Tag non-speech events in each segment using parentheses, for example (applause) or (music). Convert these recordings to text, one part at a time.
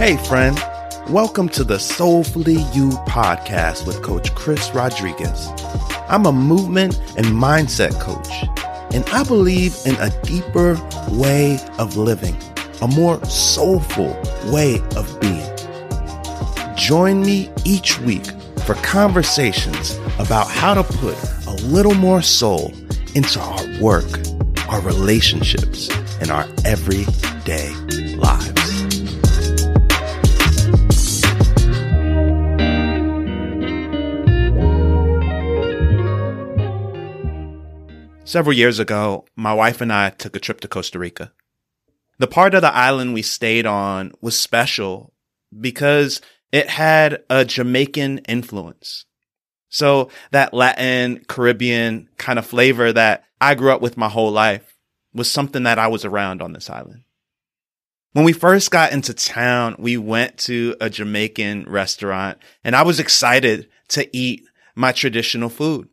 Hey, friend. Welcome to the Soulfully You podcast with Coach Chris Rodriguez. I'm a movement and mindset coach, and I believe in a deeper way of living, a more soulful way of being. Join me each week for conversations about how to put a little more soul into our work, our relationships, and our everyday lives. Several years ago, my wife and I took a trip to Costa Rica. The part of the island we stayed on was special because it had a Jamaican influence. So that Latin, Caribbean kind of flavor that I grew up with my whole life was something that I was around on this island. When we first got into town, we went to a Jamaican restaurant and I was excited to eat my traditional food.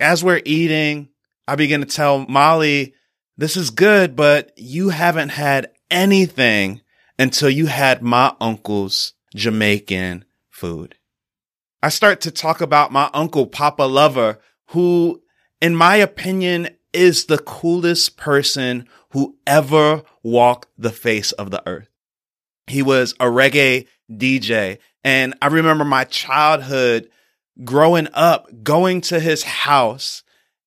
As we're eating, I begin to tell Molly, this is good, but you haven't had anything until you had my uncle's Jamaican food. I start to talk about my uncle, Papa Lover, who, in my opinion, is the coolest person who ever walked the face of the earth. He was a reggae DJ. And I remember my childhood growing up, going to his house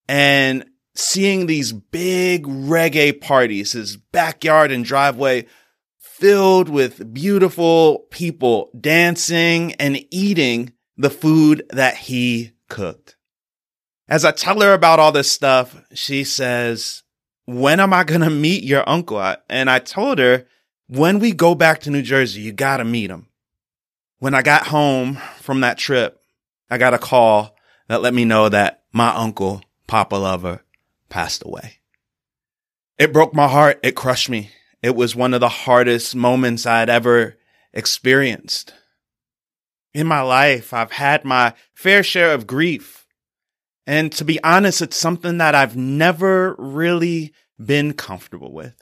and seeing these big reggae parties, his backyard and driveway filled with beautiful people dancing and eating the food that he cooked. As I tell her about all this stuff, she says, when am I going to meet your uncle? And I told her, when we go back to New Jersey, you got to meet him. When I got home from that trip, I got a call that let me know that my uncle, Papa Lover, passed away. It broke my heart. It crushed me. It was one of the hardest moments I'd ever experienced. In my life, I've had my fair share of grief. And to be honest, it's something that I've never really been comfortable with.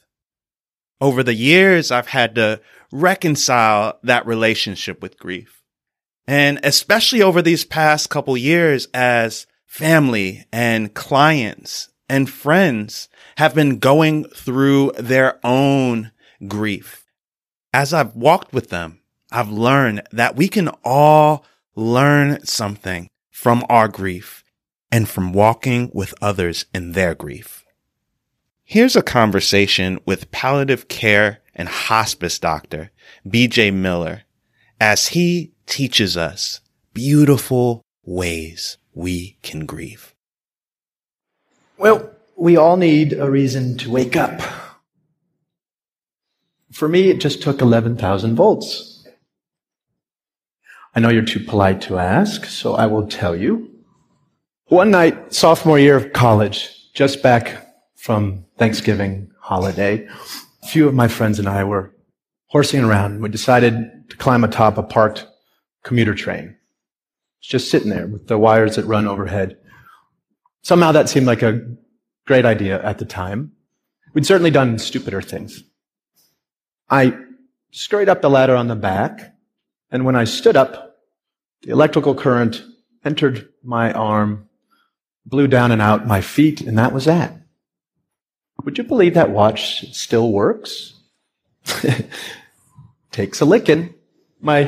Over the years, I've had to reconcile that relationship with grief. And especially over these past couple years as family and clients and friends have been going through their own grief. As I've walked with them, I've learned that we can all learn something from our grief and from walking with others in their grief. Here's a conversation with palliative care and hospice doctor BJ Miller as he teaches us beautiful ways we can grieve. Well, we all need a reason to wake up. For me, it just took 11,000 volts. I know you're too polite to ask, so I will tell you. One night, sophomore year of college, just back from Thanksgiving holiday, a few of my friends and I were horsing around. We decided to climb atop a parked commuter train. It's just sitting there with the wires that run overhead. Somehow that seemed like a great idea at the time. We'd certainly done stupider things. I scurried up the ladder on the back, and when I stood up, the electrical current entered my arm, blew down and out my feet, and that was that. Would you believe that watch still works? (laughs) Takes a licking. My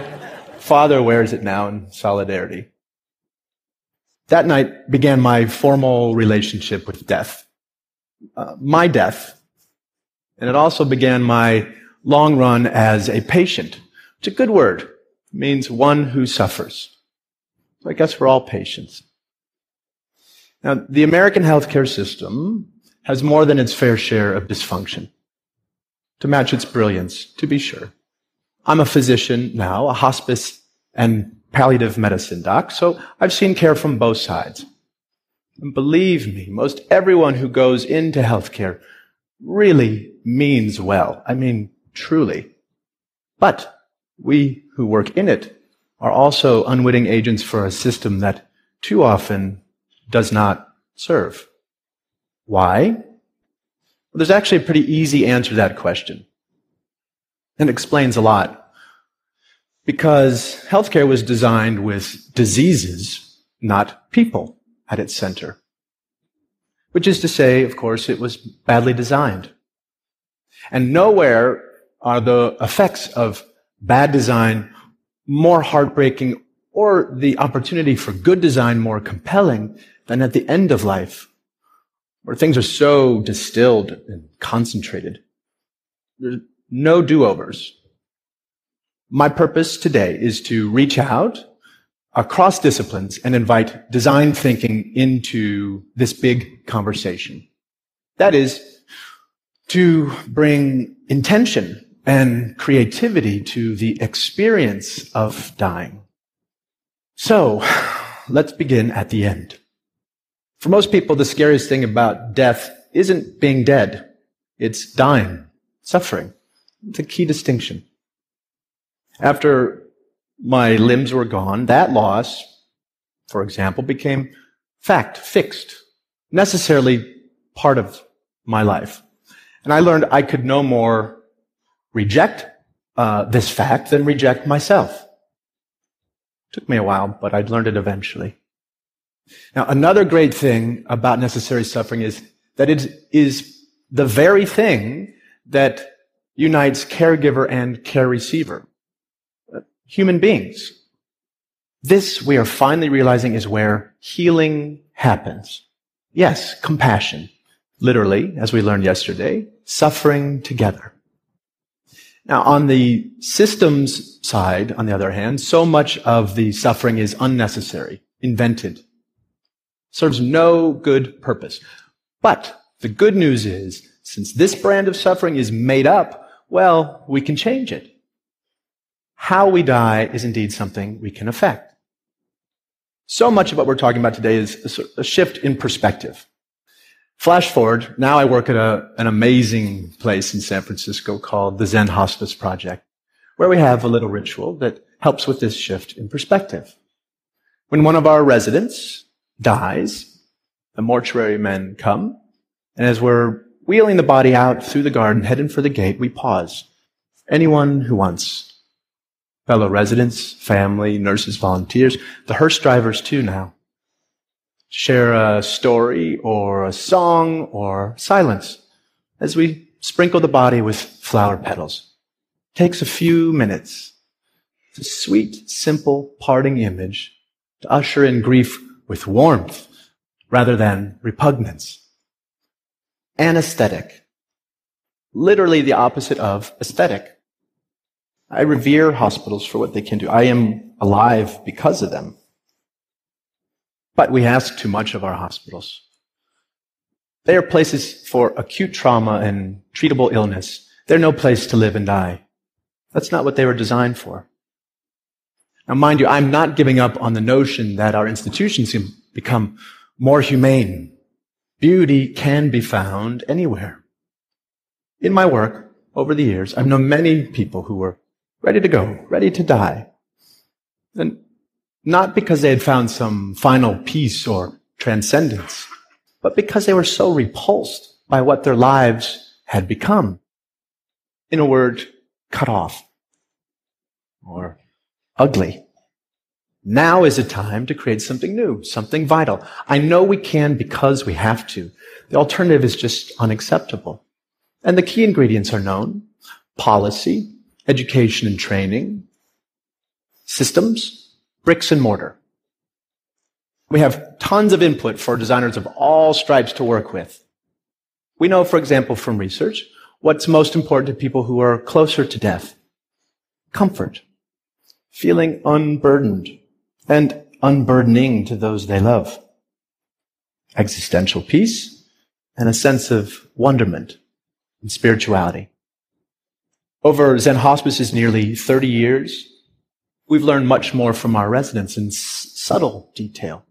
father wears it now in solidarity. That night began my formal relationship with death. Uh, my death. And it also began my long run as a patient. It's a good word. It means one who suffers. So I guess we're all patients. Now, the American healthcare system has more than its fair share of dysfunction. To match its brilliance, to be sure. I'm a physician now, a hospice and palliative medicine doc, so I've seen care from both sides. And believe me, most everyone who goes into healthcare really means well. I mean, truly. But we who work in it are also unwitting agents for a system that too often does not serve. Why? Well, there's actually a pretty easy answer to that question. And it explains a lot because healthcare was designed with diseases, not people, at its center. Which is to say, of course, it was badly designed. And nowhere are the effects of bad design more heartbreaking or the opportunity for good design more compelling than at the end of life, where things are so distilled and concentrated. There's no do-overs. My purpose today is to reach out across disciplines and invite design thinking into this big conversation. That is to bring intention and creativity to the experience of dying. So let's begin at the end. For most people, the scariest thing about death isn't being dead. It's dying, suffering. It's a key distinction. After my limbs were gone, that loss, for example, became fact, fixed, necessarily part of my life. And I learned I could no more reject uh, this fact than reject myself. It took me a while, but I'd learned it eventually. Now, another great thing about necessary suffering is that it is the very thing that unites caregiver and care receiver. Human beings. This, we are finally realizing, is where healing happens. Yes, compassion. Literally, as we learned yesterday, suffering together. Now, on the systems side, on the other hand, so much of the suffering is unnecessary, invented, serves no good purpose. But the good news is, since this brand of suffering is made up, well, we can change it. How we die is indeed something we can affect. So much of what we're talking about today is a shift in perspective. Flash forward, now I work at a, an amazing place in San Francisco called the Zen Hospice Project, where we have a little ritual that helps with this shift in perspective. When one of our residents dies, the mortuary men come, and as we're wheeling the body out through the garden, heading for the gate, we pause. Anyone who wants. Fellow residents, family, nurses, volunteers, the hearse drivers too now share a story or a song or silence as we sprinkle the body with flower petals. It takes a few minutes. It's a sweet, simple parting image to usher in grief with warmth rather than repugnance. Anesthetic. Literally the opposite of aesthetic. I revere hospitals for what they can do. I am alive because of them. But we ask too much of our hospitals. They are places for acute trauma and treatable illness. They're no place to live and die. That's not what they were designed for. Now, mind you, I'm not giving up on the notion that our institutions can become more humane. Beauty can be found anywhere. In my work over the years, I've known many people who were ready to go, ready to die. And not because they had found some final peace or transcendence, but because they were so repulsed by what their lives had become. In a word, cut off or ugly. Now is a time to create something new, something vital. I know we can because we have to. The alternative is just unacceptable. And the key ingredients are known. Policy, education and training, systems, bricks and mortar. We have tons of input for designers of all stripes to work with. We know, for example, from research, what's most important to people who are closer to death. Comfort. Feeling unburdened and unburdening to those they love. Existential peace and a sense of wonderment and spirituality. Over Zen Hospice's nearly 30 years, We've learned much more from our residents in s- subtle detail.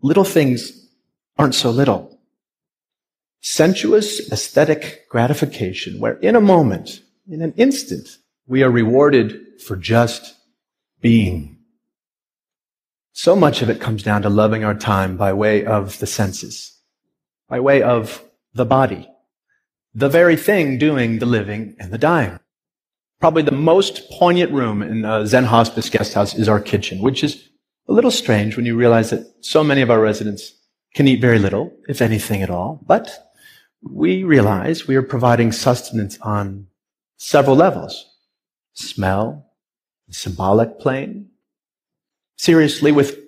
Little things aren't so little. Sensuous aesthetic gratification, where in a moment, in an instant, we are rewarded for just being. So much of it comes down to loving our time by way of the senses, by way of the body, the very thing doing the living and the dying. Probably the most poignant room in a Zen Hospice guest house is our kitchen, which is a little strange when you realize that so many of our residents can eat very little, if anything at all. But we realize we are providing sustenance on several levels. Smell, symbolic plane. Seriously, with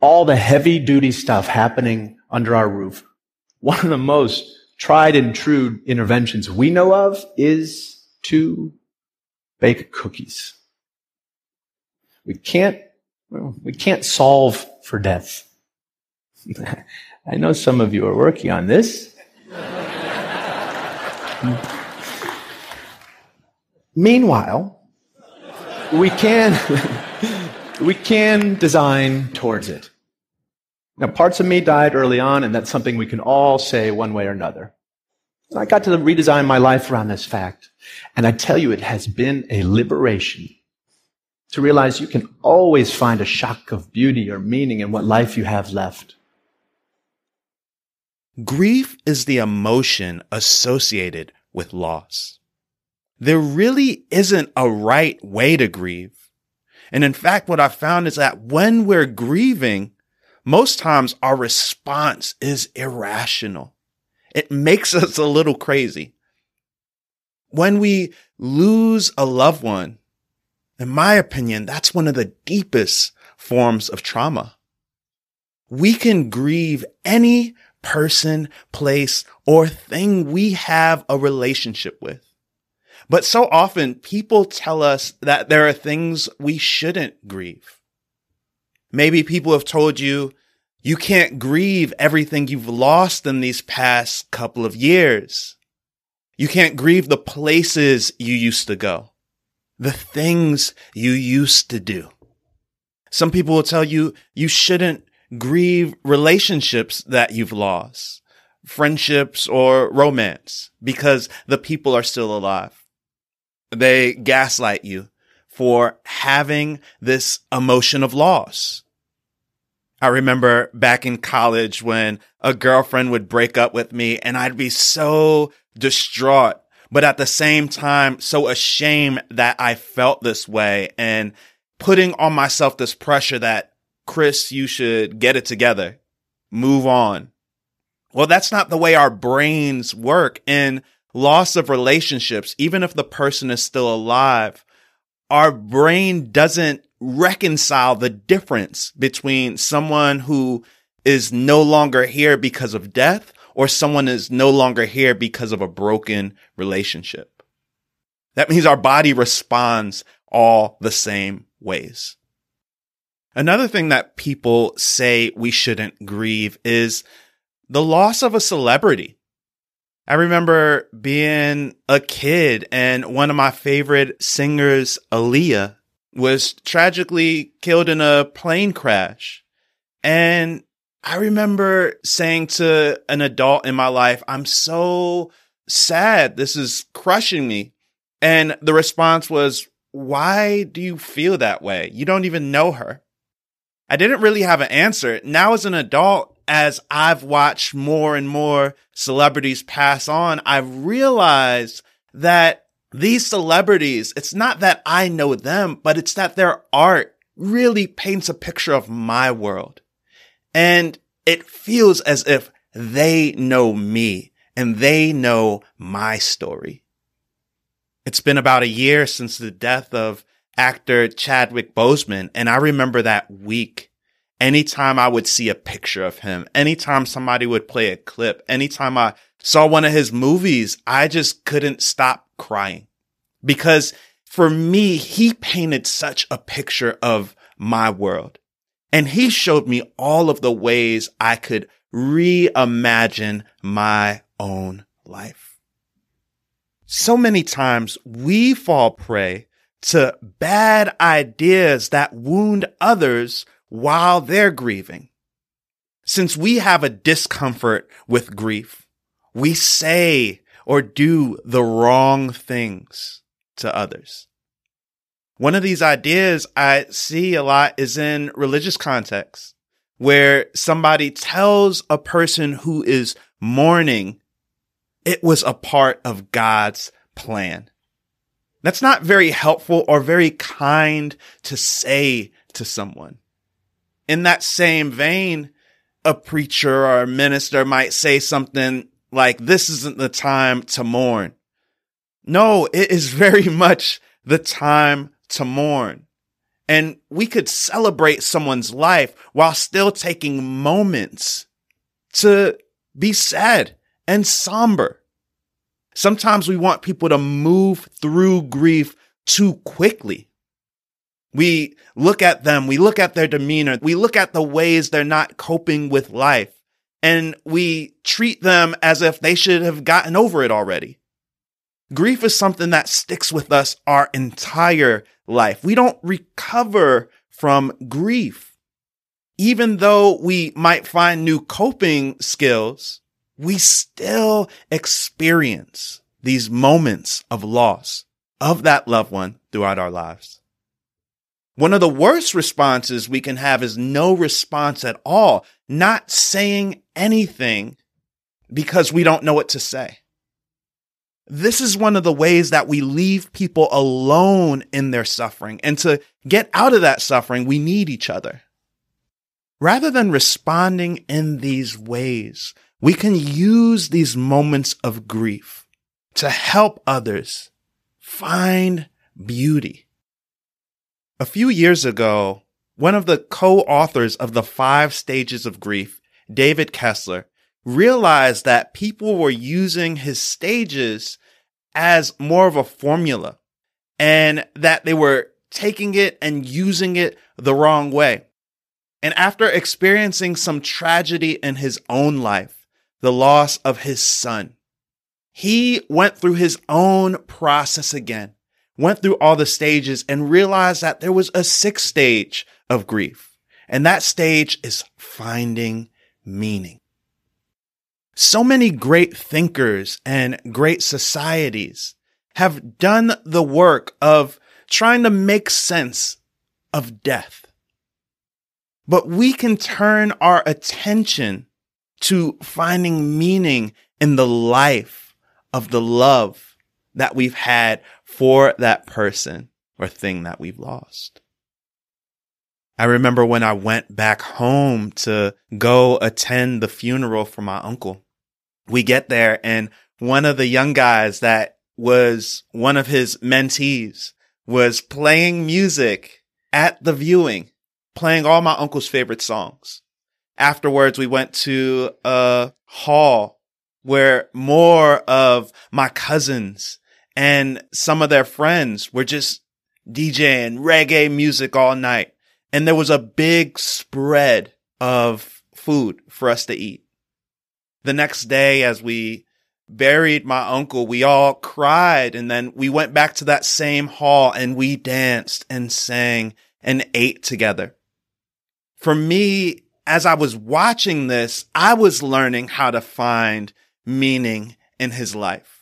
all the heavy duty stuff happening under our roof, one of the most tried and true interventions we know of is to bake cookies. We can't, well, we can't solve for death. (laughs) I know some of you are working on this. Meanwhile, we can, (laughs) we can design towards it. Now, parts of me died early on, and that's something we can all say one way or another. I got to redesign my life around this fact. And I tell you, it has been a liberation to realize you can always find a shock of beauty or meaning in what life you have left. Grief is the emotion associated with loss. There really isn't a right way to grieve. And in fact, what I found is that when we're grieving, most times our response is irrational. It makes (laughs) us a little crazy. When we lose a loved one, in my opinion, that's one of the deepest forms of trauma. We can grieve any person, place, or thing we have a relationship with. But so often people tell us that there are things we shouldn't grieve. Maybe people have told you you can't grieve everything you've lost in these past couple of years. You can't grieve the places you used to go, the things you used to do. Some people will tell you you shouldn't grieve relationships that you've lost, friendships or romance because the people are still alive. They gaslight you for having this emotion of loss. I remember back in college when a girlfriend would break up with me and I'd be so distraught, but at the same time, so ashamed that I felt this way and putting on myself this pressure that Chris, you should get it together, move on. Well, that's not the way our brains work. In loss of relationships, even if the person is still alive, our brain doesn't reconcile the difference between someone who is no longer here because of death or someone is no longer here because of a broken relationship. That means our body responds all the same ways. Another thing that people say we shouldn't grieve is the loss of a celebrity. I remember being a kid and one of my favorite singers, Aaliyah, was tragically killed in a plane crash. And I remember saying to an adult in my life, I'm so sad. This is crushing me. And the response was, why do you feel that way? You don't even know her. I didn't really have an answer. Now, as an adult, as I've watched more and more celebrities pass on, I've realized that these celebrities, it's not that I know them, but it's that their art really paints a picture of my world. And it feels as if they know me and they know my story. It's been about a year since the death of actor Chadwick Boseman. And I remember that week, anytime I would see a picture of him, anytime somebody would play a clip, anytime I saw one of his movies, I just couldn't stop crying because for me, he painted such a picture of my world. And he showed me all of the ways I could reimagine my own life. So many times we fall prey to bad ideas that wound others while they're grieving. Since we have a discomfort with grief, we say or do the wrong things to others. One of these ideas I see a lot is in religious contexts where somebody tells a person who is mourning it was a part of God's plan. That's not very helpful or very kind to say to someone. In that same vein, a preacher or a minister might say something like, this isn't the time to mourn. No, it is very (laughs) much the time to mourn. And we could celebrate someone's life while still taking moments to be sad and somber. Sometimes we want people to move through grief too quickly. We look at them, we look at their demeanor, we look at the ways they're not coping with life, and we treat them as if they should have gotten over it already. Grief is something that sticks with us our entire life. We don't recover from grief. Even though we might find new coping skills, we still experience these moments of loss of that loved one throughout our lives. One of the worst responses we can have is no response at all, not saying anything because we don't know what to say. This is one of the ways that we leave people alone in their suffering. And to get out of that suffering, we need each other. Rather than responding in these ways, we can use these moments of grief to help others find beauty. A few years ago, one of the co-authors of the five stages of grief, David Kessler, realized that people were using his stages as more of a formula and that they were taking it and using it the wrong way. And after experiencing some tragedy in his own life, the loss of his son, he went through his own process again, went through all the stages and realized that there was a sixth stage of grief. And that stage is finding meaning. So many great thinkers and great societies have done the work of trying to make sense of death. But we can turn our attention to finding meaning in the life of the love that we've had for that person or thing that we've lost. I remember when I went back home to go attend the funeral for my uncle we get there and one of the young guys that was one of his mentees was playing music at the viewing, playing all my uncle's favorite songs. Afterwards, we went to a hall where more of my cousins and some of their friends were just DJing reggae music all night. And there was a big spread of food for us to eat the next day as we buried my uncle, we all cried and then we went back to that same hall and we danced and sang and ate together. For me, as I was watching this, I was learning how to find meaning in his life.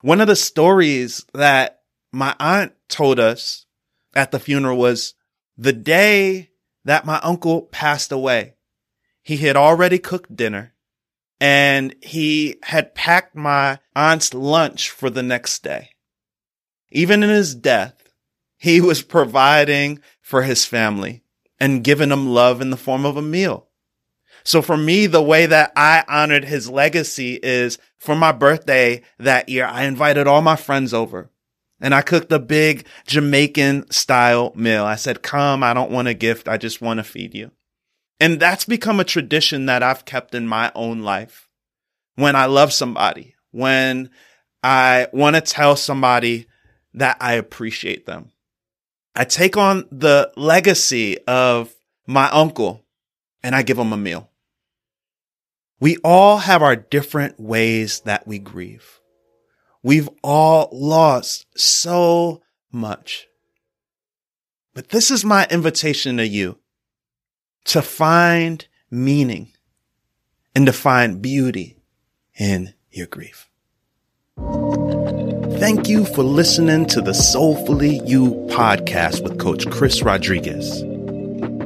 One of the stories that my aunt told us at the funeral was the day that my uncle passed away. He had already cooked dinner and he had packed my aunt's lunch for the next day. Even in his death, he was providing for his family and giving them love in the form of a meal. So for me, the way that I honored his legacy is for my birthday that year, I invited all my friends over and I cooked a big Jamaican style meal. I said, come, I don't want a gift. I just want to feed you. And that's become a tradition that I've kept in my own life. When I love somebody, when I want to tell somebody that I appreciate them, I take on the legacy of my uncle and I give him a meal. We all have our different ways that we grieve. We've all lost so much. But this is my invitation to you to find meaning and to find beauty in your grief. Thank you for listening to the Soulfully You podcast with Coach Chris Rodriguez.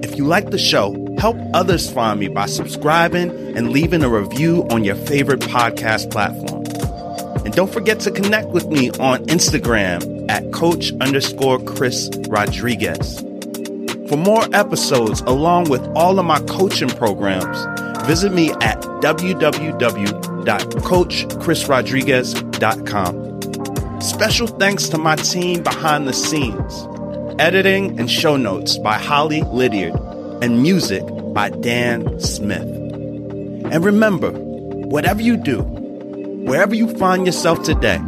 If you like the show, help others find me by subscribing and leaving a review on your favorite podcast platform. And don't forget to connect with me on Instagram at coach underscore Chris Rodriguez. For more episodes, along with all of my coaching programs, visit me at www.coachchrisrodriguez.com. Special thanks to my team behind the scenes. Editing and show notes by Holly Lydiard and music by Dan Smith. And remember, whatever you do, wherever you find yourself today,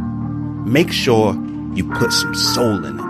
make sure you put some soul in it.